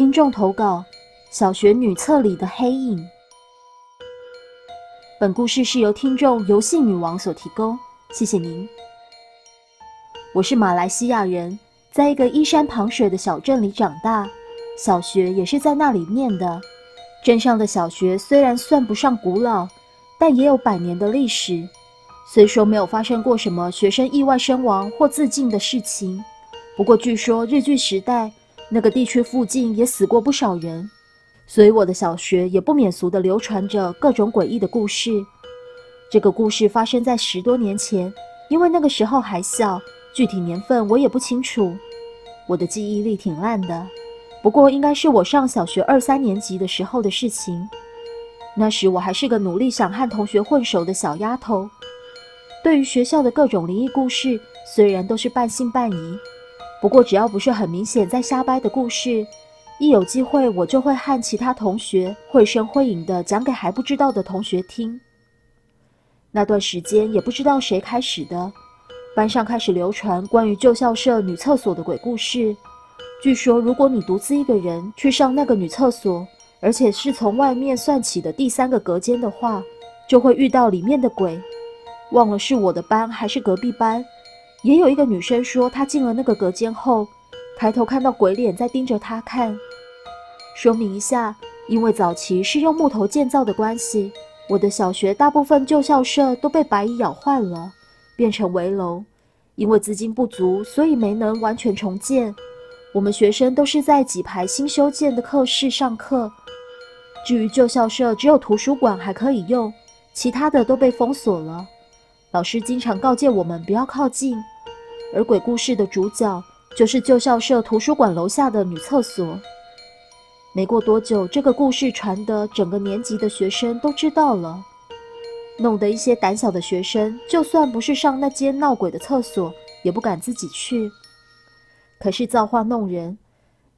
听众投稿：小学女厕里的黑影。本故事是由听众游戏女王所提供，谢谢您。我是马来西亚人，在一个依山傍水的小镇里长大，小学也是在那里念的。镇上的小学虽然算不上古老，但也有百年的历史。虽说没有发生过什么学生意外身亡或自尽的事情，不过据说日据时代。那个地区附近也死过不少人，所以我的小学也不免俗地流传着各种诡异的故事。这个故事发生在十多年前，因为那个时候还小，具体年份我也不清楚。我的记忆力挺烂的，不过应该是我上小学二三年级的时候的事情。那时我还是个努力想和同学混熟的小丫头，对于学校的各种灵异故事，虽然都是半信半疑。不过，只要不是很明显在瞎掰的故事，一有机会我就会和其他同学绘声绘影地讲给还不知道的同学听。那段时间也不知道谁开始的，班上开始流传关于旧校舍女厕所的鬼故事。据说，如果你独自一个人去上那个女厕所，而且是从外面算起的第三个隔间的话，就会遇到里面的鬼。忘了是我的班还是隔壁班。也有一个女生说，她进了那个隔间后，抬头看到鬼脸在盯着她看。说明一下，因为早期是用木头建造的关系，我的小学大部分旧校舍都被白蚁咬坏了，变成围楼。因为资金不足，所以没能完全重建。我们学生都是在几排新修建的课室上课。至于旧校舍，只有图书馆还可以用，其他的都被封锁了。老师经常告诫我们不要靠近。而鬼故事的主角就是旧校舍图书馆楼下的女厕所。没过多久，这个故事传得整个年级的学生都知道了，弄得一些胆小的学生，就算不是上那间闹鬼的厕所，也不敢自己去。可是造化弄人，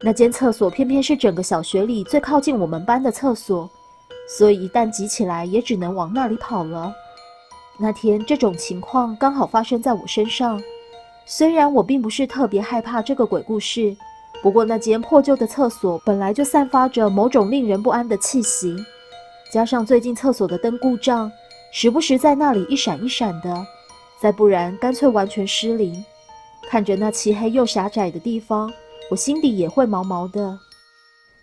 那间厕所偏偏是整个小学里最靠近我们班的厕所，所以一旦急起来，也只能往那里跑了。那天这种情况刚好发生在我身上。虽然我并不是特别害怕这个鬼故事，不过那间破旧的厕所本来就散发着某种令人不安的气息，加上最近厕所的灯故障，时不时在那里一闪一闪的，再不然干脆完全失灵。看着那漆黑又狭窄的地方，我心底也会毛毛的。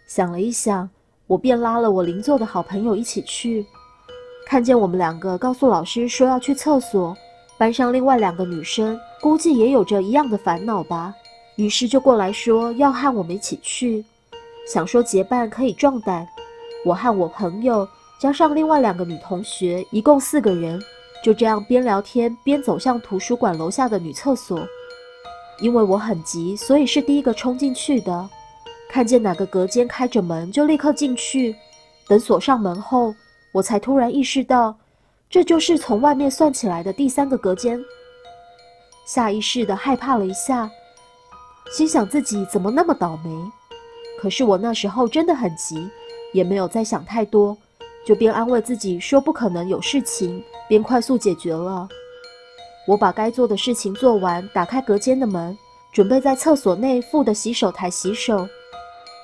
想了一想，我便拉了我邻座的好朋友一起去。看见我们两个告诉老师说要去厕所，班上另外两个女生。估计也有着一样的烦恼吧，于是就过来说要和我们一起去，想说结伴可以壮胆。我和我朋友加上另外两个女同学，一共四个人，就这样边聊天边走向图书馆楼下的女厕所。因为我很急，所以是第一个冲进去的。看见哪个隔间开着门，就立刻进去。等锁上门后，我才突然意识到，这就是从外面算起来的第三个隔间。下意识的害怕了一下，心想自己怎么那么倒霉。可是我那时候真的很急，也没有再想太多，就边安慰自己说不可能有事情，边快速解决了。我把该做的事情做完，打开隔间的门，准备在厕所内附的洗手台洗手。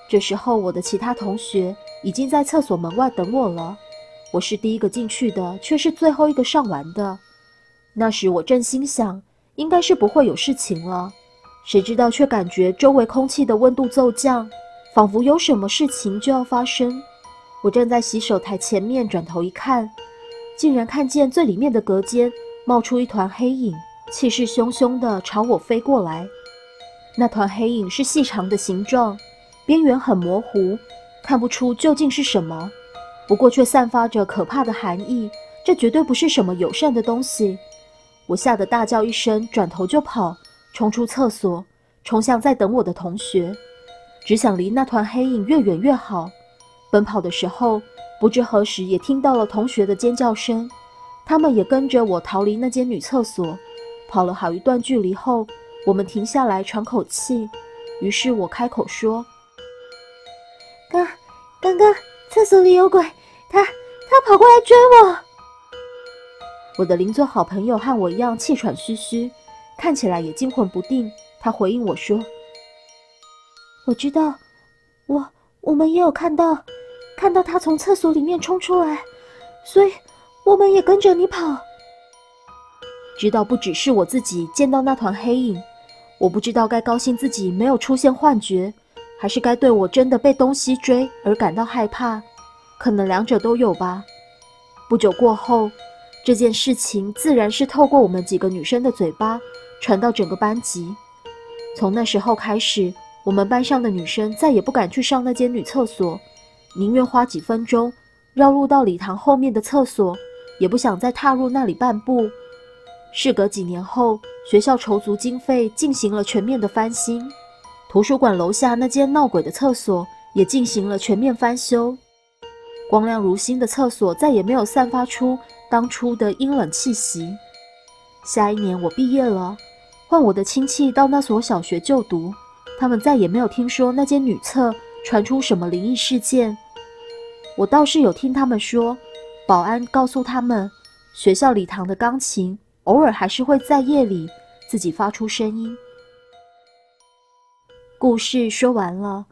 这时候，我的其他同学已经在厕所门外等我了。我是第一个进去的，却是最后一个上完的。那时我正心想。应该是不会有事情了，谁知道却感觉周围空气的温度骤降，仿佛有什么事情就要发生。我站在洗手台前面，转头一看，竟然看见最里面的隔间冒出一团黑影，气势汹汹地朝我飞过来。那团黑影是细长的形状，边缘很模糊，看不出究竟是什么，不过却散发着可怕的寒意。这绝对不是什么友善的东西。我吓得大叫一声，转头就跑，冲出厕所，冲向在等我的同学，只想离那团黑影越远越好。奔跑的时候，不知何时也听到了同学的尖叫声，他们也跟着我逃离那间女厕所。跑了好一段距离后，我们停下来喘口气，于是我开口说：“刚，刚刚厕所里有鬼，他，他跑过来追我。”我的邻座好朋友和我一样气喘吁吁，看起来也惊魂不定。他回应我说：“我知道，我我们也有看到，看到他从厕所里面冲出来，所以我们也跟着你跑。知道不只是我自己见到那团黑影，我不知道该高兴自己没有出现幻觉，还是该对我真的被东西追而感到害怕。可能两者都有吧。不久过后，这件事情自然是透过我们几个女生的嘴巴传到整个班级。从那时候开始，我们班上的女生再也不敢去上那间女厕所，宁愿花几分钟绕路到礼堂后面的厕所，也不想再踏入那里半步。事隔几年后，学校筹足经费进行了全面的翻新，图书馆楼下那间闹鬼的厕所也进行了全面翻修。光亮如新的厕所再也没有散发出当初的阴冷气息。下一年我毕业了，换我的亲戚到那所小学就读，他们再也没有听说那间女厕传出什么灵异事件。我倒是有听他们说，保安告诉他们，学校礼堂的钢琴。偶尔还是会在夜里自己发出声音。故事说完了，